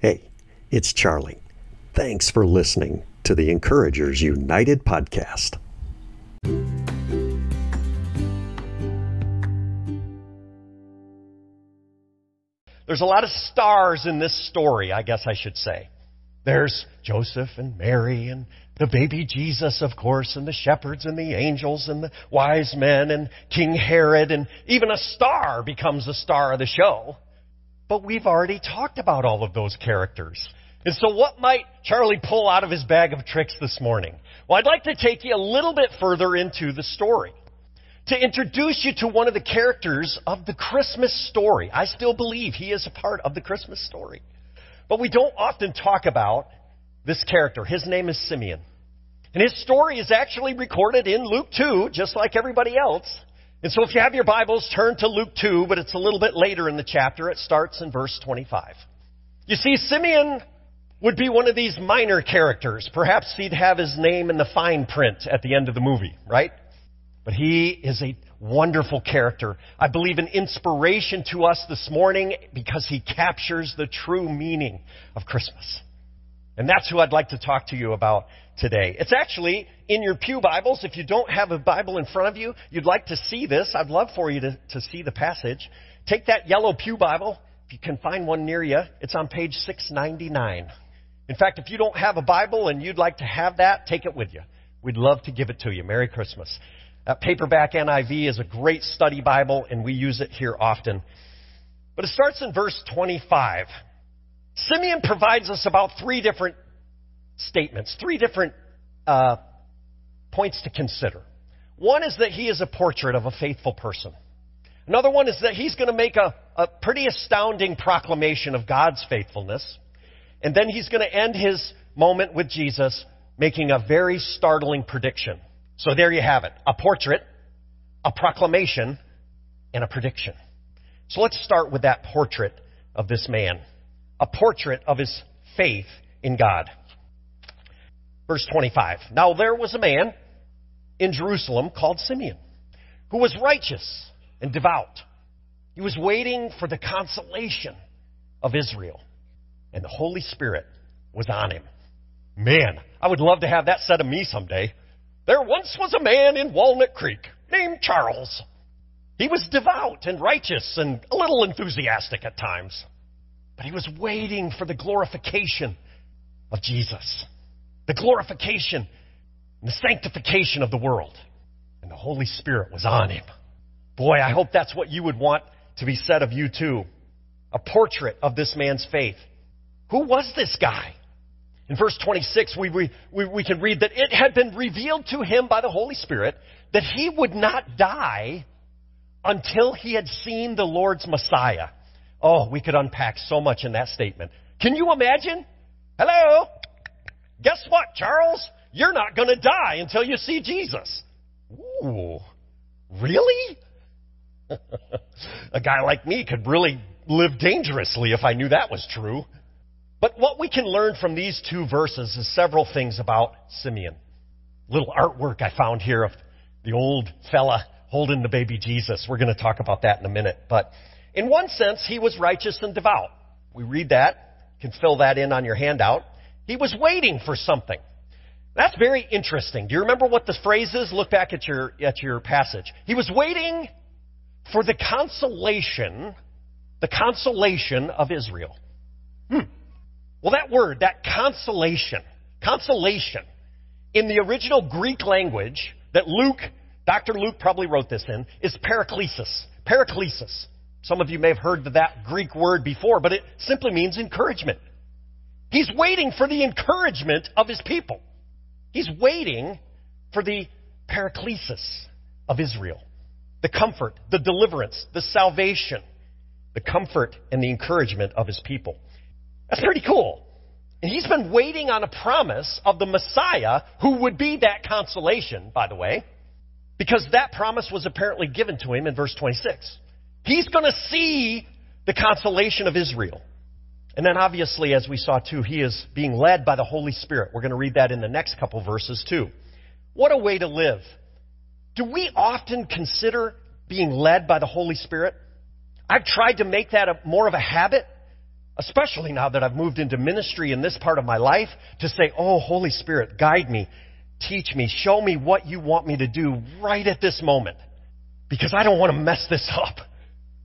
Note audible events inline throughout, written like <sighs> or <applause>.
Hey, it's Charlie. Thanks for listening to the Encouragers United podcast. There's a lot of stars in this story, I guess I should say. There's Joseph and Mary and the baby Jesus, of course, and the shepherds and the angels and the wise men and King Herod and even a star becomes the star of the show. But we've already talked about all of those characters. And so what might Charlie pull out of his bag of tricks this morning? Well, I'd like to take you a little bit further into the story to introduce you to one of the characters of the Christmas story. I still believe he is a part of the Christmas story. But we don't often talk about this character. His name is Simeon. And his story is actually recorded in Luke 2, just like everybody else. And so if you have your Bibles, turn to Luke 2, but it's a little bit later in the chapter. It starts in verse 25. You see, Simeon would be one of these minor characters. Perhaps he'd have his name in the fine print at the end of the movie, right? But he is a wonderful character. I believe an inspiration to us this morning because he captures the true meaning of Christmas. And that's who I'd like to talk to you about today. It's actually in your Pew Bibles. If you don't have a Bible in front of you, you'd like to see this. I'd love for you to, to see the passage. Take that yellow Pew Bible. If you can find one near you, it's on page 699. In fact, if you don't have a Bible and you'd like to have that, take it with you. We'd love to give it to you. Merry Christmas. That paperback NIV is a great study Bible, and we use it here often. But it starts in verse 25. Simeon provides us about three different statements, three different uh, points to consider. One is that he is a portrait of a faithful person. Another one is that he's going to make a, a pretty astounding proclamation of God's faithfulness. And then he's going to end his moment with Jesus making a very startling prediction. So there you have it. A portrait, a proclamation, and a prediction. So let's start with that portrait of this man. A portrait of his faith in God. Verse 25. Now there was a man in Jerusalem called Simeon who was righteous and devout. He was waiting for the consolation of Israel and the Holy Spirit was on him. Man, I would love to have that said of me someday. There once was a man in Walnut Creek named Charles. He was devout and righteous and a little enthusiastic at times. But he was waiting for the glorification of Jesus. The glorification and the sanctification of the world. And the Holy Spirit was on him. Boy, I hope that's what you would want to be said of you too. A portrait of this man's faith. Who was this guy? In verse 26, we, we, we, can read that it had been revealed to him by the Holy Spirit that he would not die until he had seen the Lord's Messiah. Oh, we could unpack so much in that statement. Can you imagine? Hello? Guess what, Charles? You're not going to die until you see Jesus. Ooh, really? <laughs> A guy like me could really live dangerously if I knew that was true. But what we can learn from these two verses is several things about Simeon. Little artwork I found here of the old fella holding the baby Jesus. We're going to talk about that in a minute. But in one sense, he was righteous and devout. We read that. You can fill that in on your handout. He was waiting for something. That's very interesting. Do you remember what the phrase is? Look back at your, at your passage. He was waiting for the consolation, the consolation of Israel. Hmm. Well, that word, that consolation, consolation, in the original Greek language that Luke, Dr. Luke probably wrote this in, is paraklesis. Paraklesis. Some of you may have heard that Greek word before, but it simply means encouragement. He's waiting for the encouragement of his people. He's waiting for the paraklesis of Israel. The comfort, the deliverance, the salvation, the comfort and the encouragement of his people. That's pretty cool. And he's been waiting on a promise of the Messiah who would be that consolation, by the way, because that promise was apparently given to him in verse 26. He's going to see the consolation of Israel. And then obviously, as we saw too, he is being led by the Holy Spirit. We're going to read that in the next couple verses too. What a way to live. Do we often consider being led by the Holy Spirit? I've tried to make that a, more of a habit especially now that I've moved into ministry in this part of my life, to say, Oh, Holy Spirit, guide me, teach me, show me what you want me to do right at this moment. Because I don't want to mess this <laughs> up.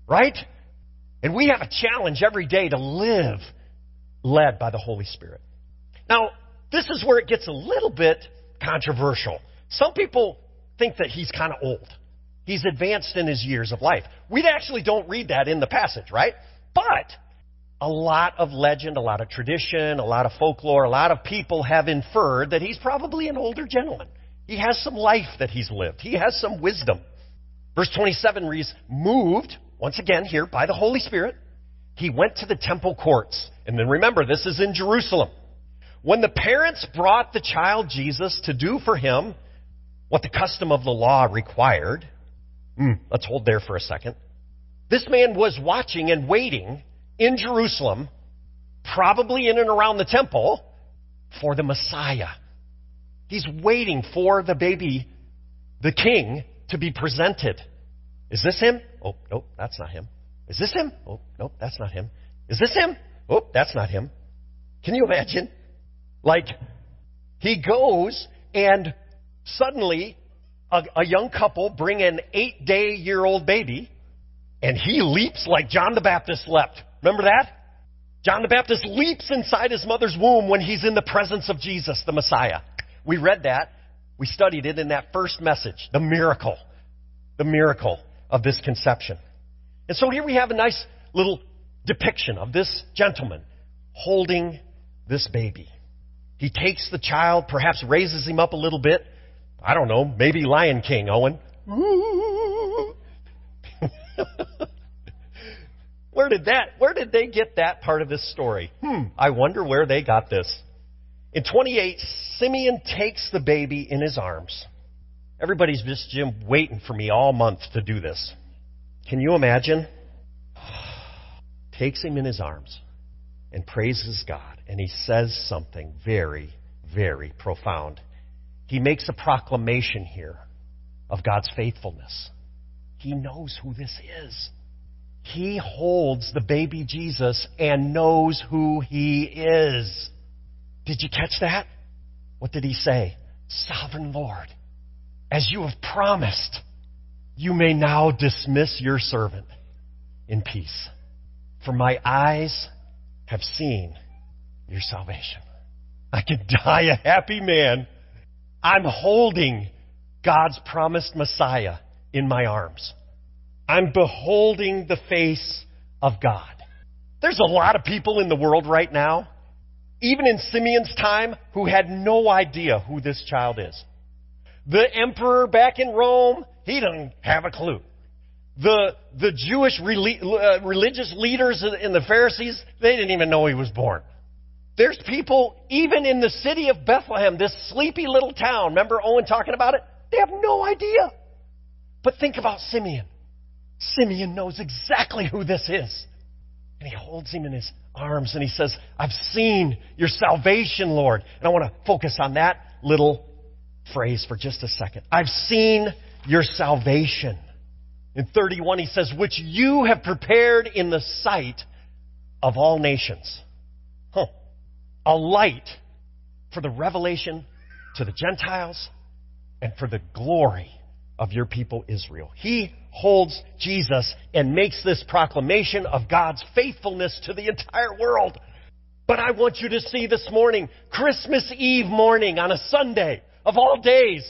Right? And we have a challenge every day to live led by the Holy Spirit. Now, this is where it gets a little bit controversial. Some people think that he's kind of old. He's advanced in his years of life. We actually don't read that in the passage, right? But a lot of legend, a lot of tradition, a lot of folklore, a lot of people have inferred that he's probably an older gentleman. He has some life that he's lived. He has some wisdom. Verse 27 reads, moved, once again here, by the Holy Spirit, he went to the temple courts. And then remember, this is in Jerusalem. When the parents brought the child Jesus to do for him what the custom of the law required, mm, let's hold there for a second. This man was watching and waiting in Jerusalem, probably in and around the temple, for the Messiah. He's waiting for the baby, the king, to be presented. Is this him? Oh, nope, that's not him. Is this him? Oh, nope, that's not him. Is this him? Oh, that's not him. Can you imagine? Like, he goes and suddenly a, a young couple bring an eight day year old baby and he leaps like John the Baptist leapt. Remember that? John the Baptist leaps inside his mother's womb when he's in the presence of Jesus, the Messiah. We read that. We studied it in that first message, the miracle, the miracle of this conception. And so here we have a nice little depiction of this gentleman holding this baby. He takes the child, perhaps raises him up a little bit. I don't know, maybe Lion King, Owen. <laughs> where did that, where did they get that part of this story? Hmm, I wonder where they got this. In 28, Simeon takes the baby in his arms. Everybody's just, Jim, waiting for me all month to do this. Can you imagine? <sighs> Takes him in his arms and praises God, and he says something very, very profound. He makes a proclamation here of God's faithfulness. He knows who this is. He holds the baby Jesus and knows who he is. Did you catch that? What did he say? Sovereign Lord, as you have promised, you may now dismiss your servant in peace. For my eyes have seen your salvation. I can <laughs> die a happy man. I'm holding God's promised Messiah in my arms. I'm beholding the face of God. There's a lot of people in the world right now, even in Simeon's time, who had no idea who this child is. The emperor back in Rome he doesn't have a clue. The, the Jewish uh, religious leaders and the Pharisees, they didn't even know he was born. There's people, even in the city of Bethlehem, this sleepy little town, remember Owen talking about it? They have no idea. But think about Simeon. Simeon knows exactly who this is. And he holds him in his arms and he says, I've seen your salvation, Lord. And I want to focus on that little phrase for just a second. I've seen your salvation. In 31, he says, which you have prepared in the sight of all nations. Huh. A light for the revelation to the Gentiles and for the glory of your people Israel. He holds Jesus and makes this proclamation of God's faithfulness to the entire world. But I want you to see this morning, Christmas Eve morning on a Sunday of all days,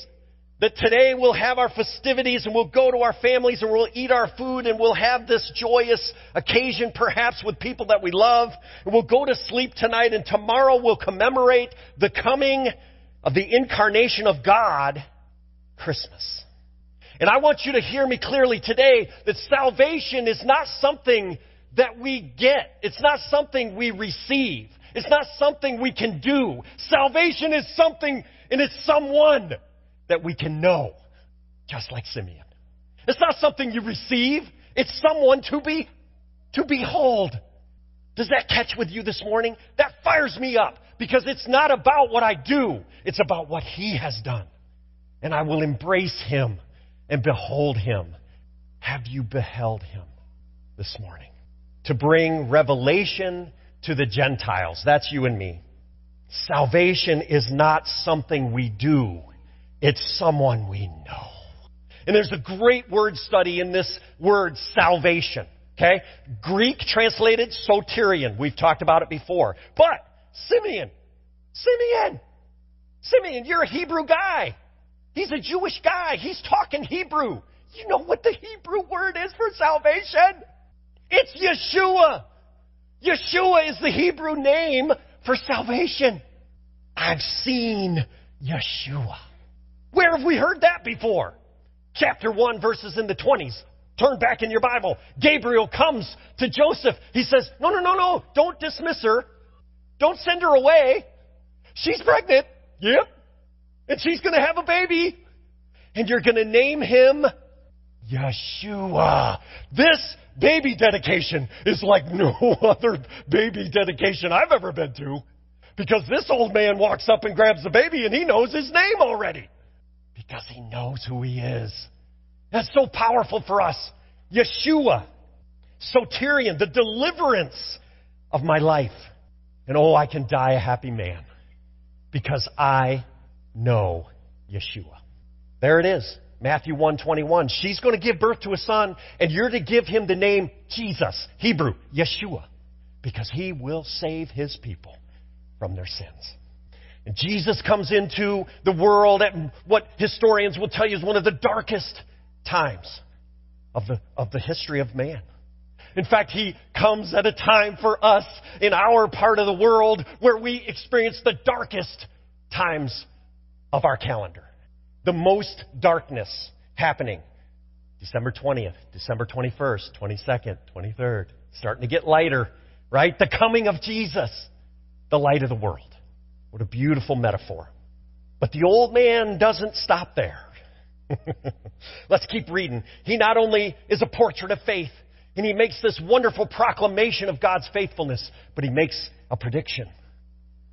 that today we'll have our festivities and we'll go to our families and we'll eat our food and we'll have this joyous occasion perhaps with people that we love. And we'll go to sleep tonight and tomorrow we'll commemorate the coming of the incarnation of God, Christmas. And I want you to hear me clearly today that salvation is not something that we get. It's not something we receive. It's not something we can do. Salvation is something and it's someone that we can know, just like Simeon. It's not something you receive, it's someone to be to behold. Does that catch with you this morning? That fires me up because it's not about what I do, it's about what he has done. And I will embrace him and behold him. Have you beheld him this morning? To bring revelation to the Gentiles. That's you and me. Salvation is not something we do. It's someone we know. And there's a great word study in this word salvation. Okay? Greek translated soterion. We've talked about it before. But Simeon, Simeon, Simeon, you're a Hebrew guy. He's a Jewish guy. He's talking Hebrew. You know what the Hebrew word is for salvation? It's Yeshua. Yeshua is the Hebrew name for salvation. I've seen Yeshua. Where have we heard that before? Chapter 1, verses in the 20s. Turn back in your Bible. Gabriel comes to Joseph. He says, No, no, no, no. Don't dismiss her. Don't send her away. She's pregnant. Yep. And she's going to have a baby. And you're going to name him Yeshua. This baby dedication is like no <laughs> other baby dedication I've ever been to. Because this old man walks up and grabs the baby and he knows his name already. Because he knows who he is. That's so powerful for us. Yeshua. Soterion, the deliverance of my life. And oh, I can die a happy man. Because I know Yeshua. There it is. Matthew 121. She's going to give birth to a son, and you're to give him the name Jesus, Hebrew, Yeshua, because he will save his people from their sins. And Jesus comes into the world at what historians will tell you is one of the darkest times of the, of the history of man. In fact, he comes at a time for us in our part of the world where we experience the darkest times of our calendar. The most darkness happening. December 20th, December 21st, 22nd, 23rd. Starting to get lighter, right? The coming of Jesus, the light of the world. What a beautiful metaphor. But the old man doesn't stop there. <laughs> Let's keep reading. He not only is a portrait of faith, and he makes this wonderful proclamation of God's faithfulness, but he makes a prediction.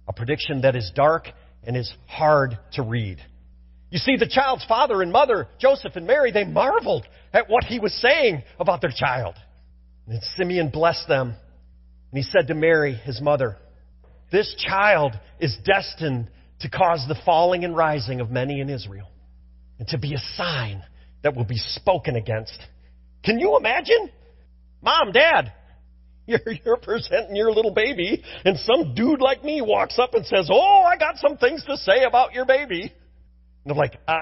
A prediction that is dark and is hard to read. You see, the child's father and mother, Joseph and Mary, they marveled at what he was saying about their child. And Simeon blessed them. And he said to Mary, his mother, This child is destined to cause the falling and rising of many in Israel, and to be a sign that will be spoken against. Can you imagine? Mom, Dad, <laughs> you're, you're presenting your little baby, and some dude like me walks up and says, Oh, I got some things to say about your baby. And I'm like, uh,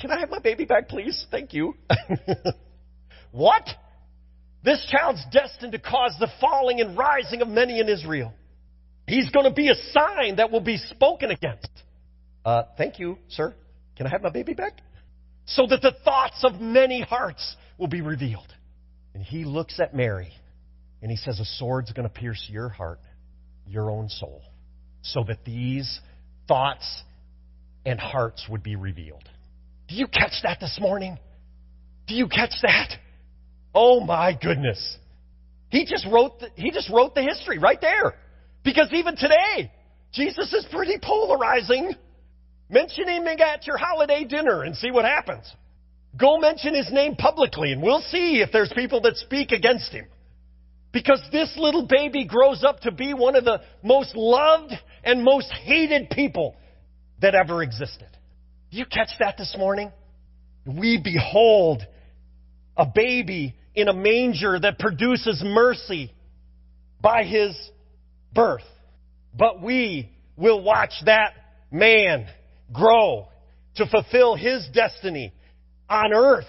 can I have my baby back, please? Thank you. <laughs> what? This child's destined to cause the falling and rising of many in Israel. He's going to be a sign that will be spoken against. Uh, thank you, sir. Can I have my baby back? So that the thoughts of many hearts will be revealed. And he looks at Mary and he says, A sword's going to pierce your heart, your own soul, so that these thoughts and hearts would be revealed. Do you catch that this morning? Do you catch that? Oh my goodness. He just wrote the, he just wrote the history right there. Because even today, Jesus is pretty polarizing. Mention him at your holiday dinner and see what happens. Go mention his name publicly and we'll see if there's people that speak against him. Because this little baby grows up to be one of the most loved and most hated people that ever existed. You catch that this morning? We behold a baby in a manger that produces mercy by his birth. But we will watch that man grow to fulfill his destiny on earth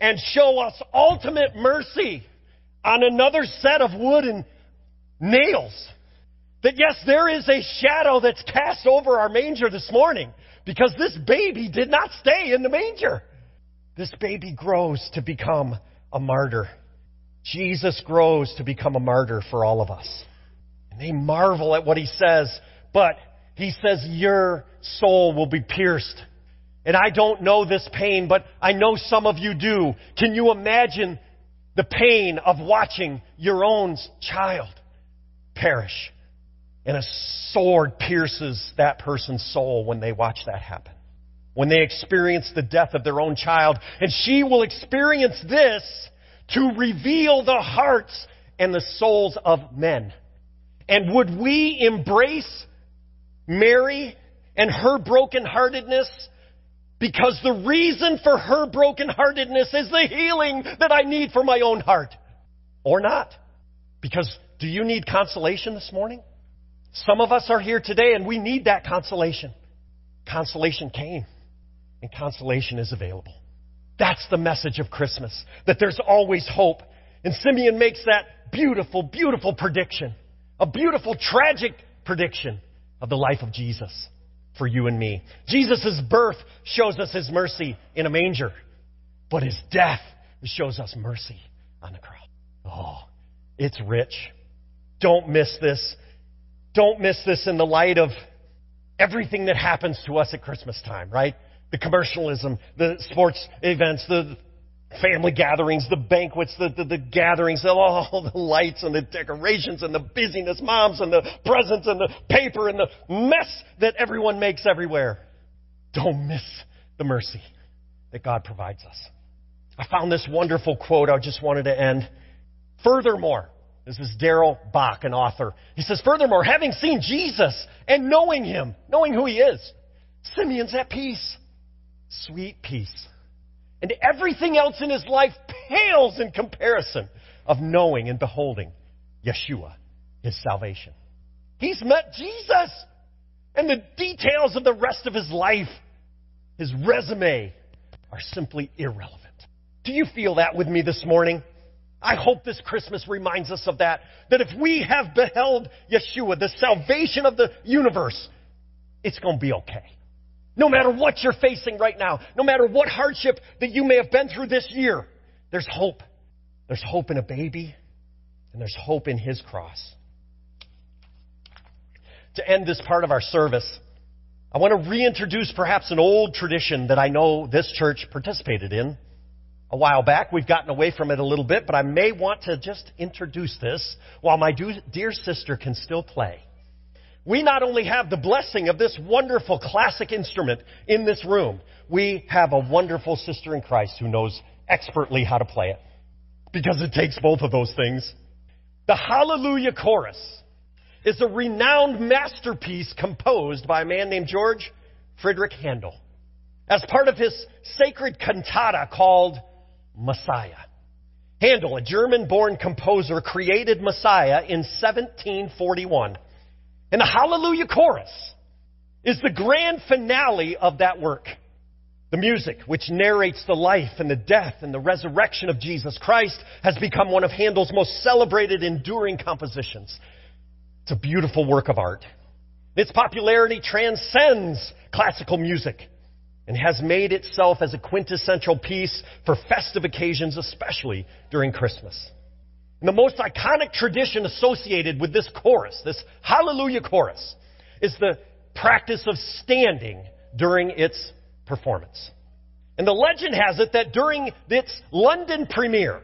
and show us ultimate mercy on another set of wood and nails. That yes, there is a shadow that's cast over our manger this morning because this baby did not stay in the manger. This baby grows to become a martyr. Jesus grows to become a martyr for all of us. And they marvel at what he says, but he says, Your soul will be pierced. And I don't know this pain, but I know some of you do. Can you imagine the pain of watching your own child perish? And a sword pierces that person's soul when they watch that happen. When they experience the death of their own child. And she will experience this to reveal the hearts and the souls of men. And would we embrace Mary and her brokenheartedness? Because the reason for her brokenheartedness is the healing that I need for my own heart. Or not. Because do you need consolation this morning? Some of us are here today and we need that consolation. Consolation came and consolation is available. That's the message of Christmas, that there's always hope. And Simeon makes that beautiful, beautiful prediction, a beautiful, tragic prediction of the life of Jesus for you and me. Jesus' birth shows us his mercy in a manger, but his death shows us mercy on the cross. Oh, it's rich. Don't miss this. Don't miss this in the light of everything that happens to us at Christmas time, right? The commercialism, the sports events, the family gatherings, the banquets, the, the, the gatherings, all the lights and the decorations and the busyness, moms and the presents and the paper and the mess that everyone makes everywhere. Don't miss the mercy that God provides us. I found this wonderful quote. I just wanted to end. Furthermore, this is Darrell Bock, an author. He says, Furthermore, having seen Jesus and knowing him, knowing who he is, Simeon's at peace. Sweet peace. And everything else in his life pales in comparison of knowing and beholding Yeshua, his salvation. He's met Jesus. And the details of the rest of his life, his resume, are simply irrelevant. Do you feel that with me this morning? I hope this Christmas reminds us of that. That if we have beheld Yeshua, the salvation of the universe, it's going to be okay. No matter what you're facing right now, no matter what hardship that you may have been through this year, there's hope. There's hope in a baby, and there's hope in his cross. To end this part of our service, I want to reintroduce perhaps an old tradition that I know this church participated in a while back. We've gotten away from it a little bit, but I may want to just introduce this while my dear sister can still play. We not only have the blessing of this wonderful classic instrument in this room, we have a wonderful sister in Christ who knows expertly how to play it. Because it takes both of those things. The Hallelujah Chorus is a renowned masterpiece composed by a man named George Friedrich Handel as part of his sacred cantata called Messiah. Handel, a German born composer, created Messiah in 1741. And the Hallelujah Chorus is the grand finale of that work. The music, which narrates the life and the death and the resurrection of Jesus Christ, has become one of Handel's most celebrated, enduring compositions. It's a beautiful work of art. Its popularity transcends classical music and has made itself as a quintessential piece for festive occasions, especially during Christmas. And the most iconic tradition associated with this chorus, this Hallelujah chorus, is the practice of standing during its performance. And the legend has it that during its London premiere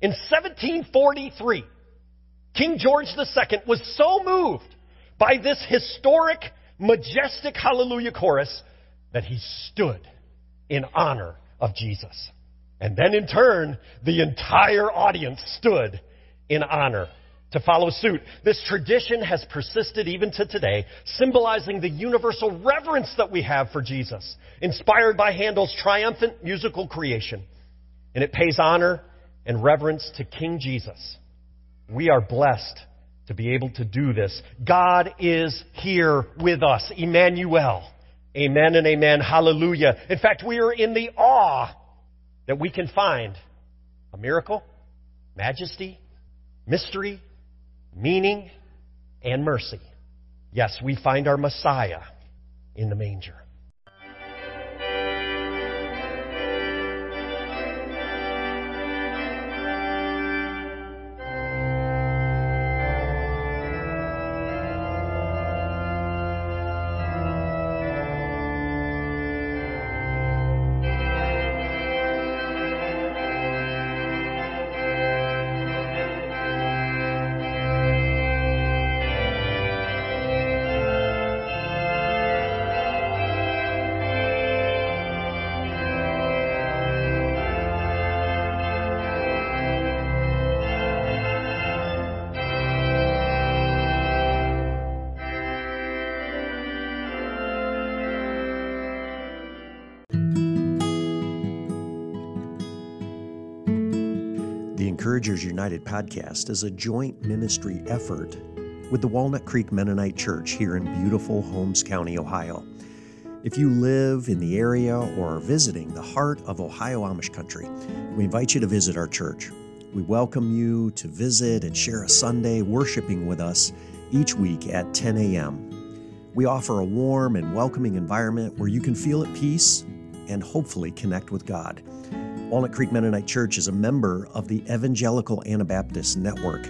in 1743, King George II was so moved by this historic, majestic Hallelujah chorus that he stood in honor of Jesus. And then in turn, the entire audience stood in honor to follow suit. This tradition has persisted even to today, symbolizing the universal reverence that we have for Jesus, inspired by Handel's triumphant musical creation. And it pays honor and reverence to King Jesus. We are blessed to be able to do this. God is here with us, Emmanuel. Amen and amen. Hallelujah. In fact, we are in the awe that we can find a miracle, majesty, mystery, meaning, and mercy. Yes, we find our Messiah in the manger. Encouragers United podcast is a joint ministry effort with the Walnut Creek Mennonite Church here in beautiful Holmes County, Ohio. If you live in the area or are visiting the heart of Ohio Amish country, we invite you to visit our church. We welcome you to visit and share a Sunday worshiping with us each week at 10 a.m. We offer a warm and welcoming environment where you can feel at peace and hopefully connect with God. Walnut Creek Mennonite Church is a member of the Evangelical Anabaptist Network.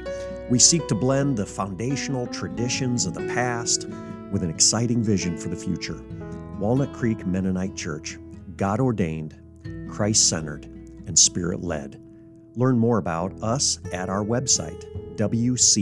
We seek to blend the foundational traditions of the past with an exciting vision for the future. Walnut Creek Mennonite Church, God ordained, Christ centered, and spirit led. Learn more about us at our website, wcmenn.org.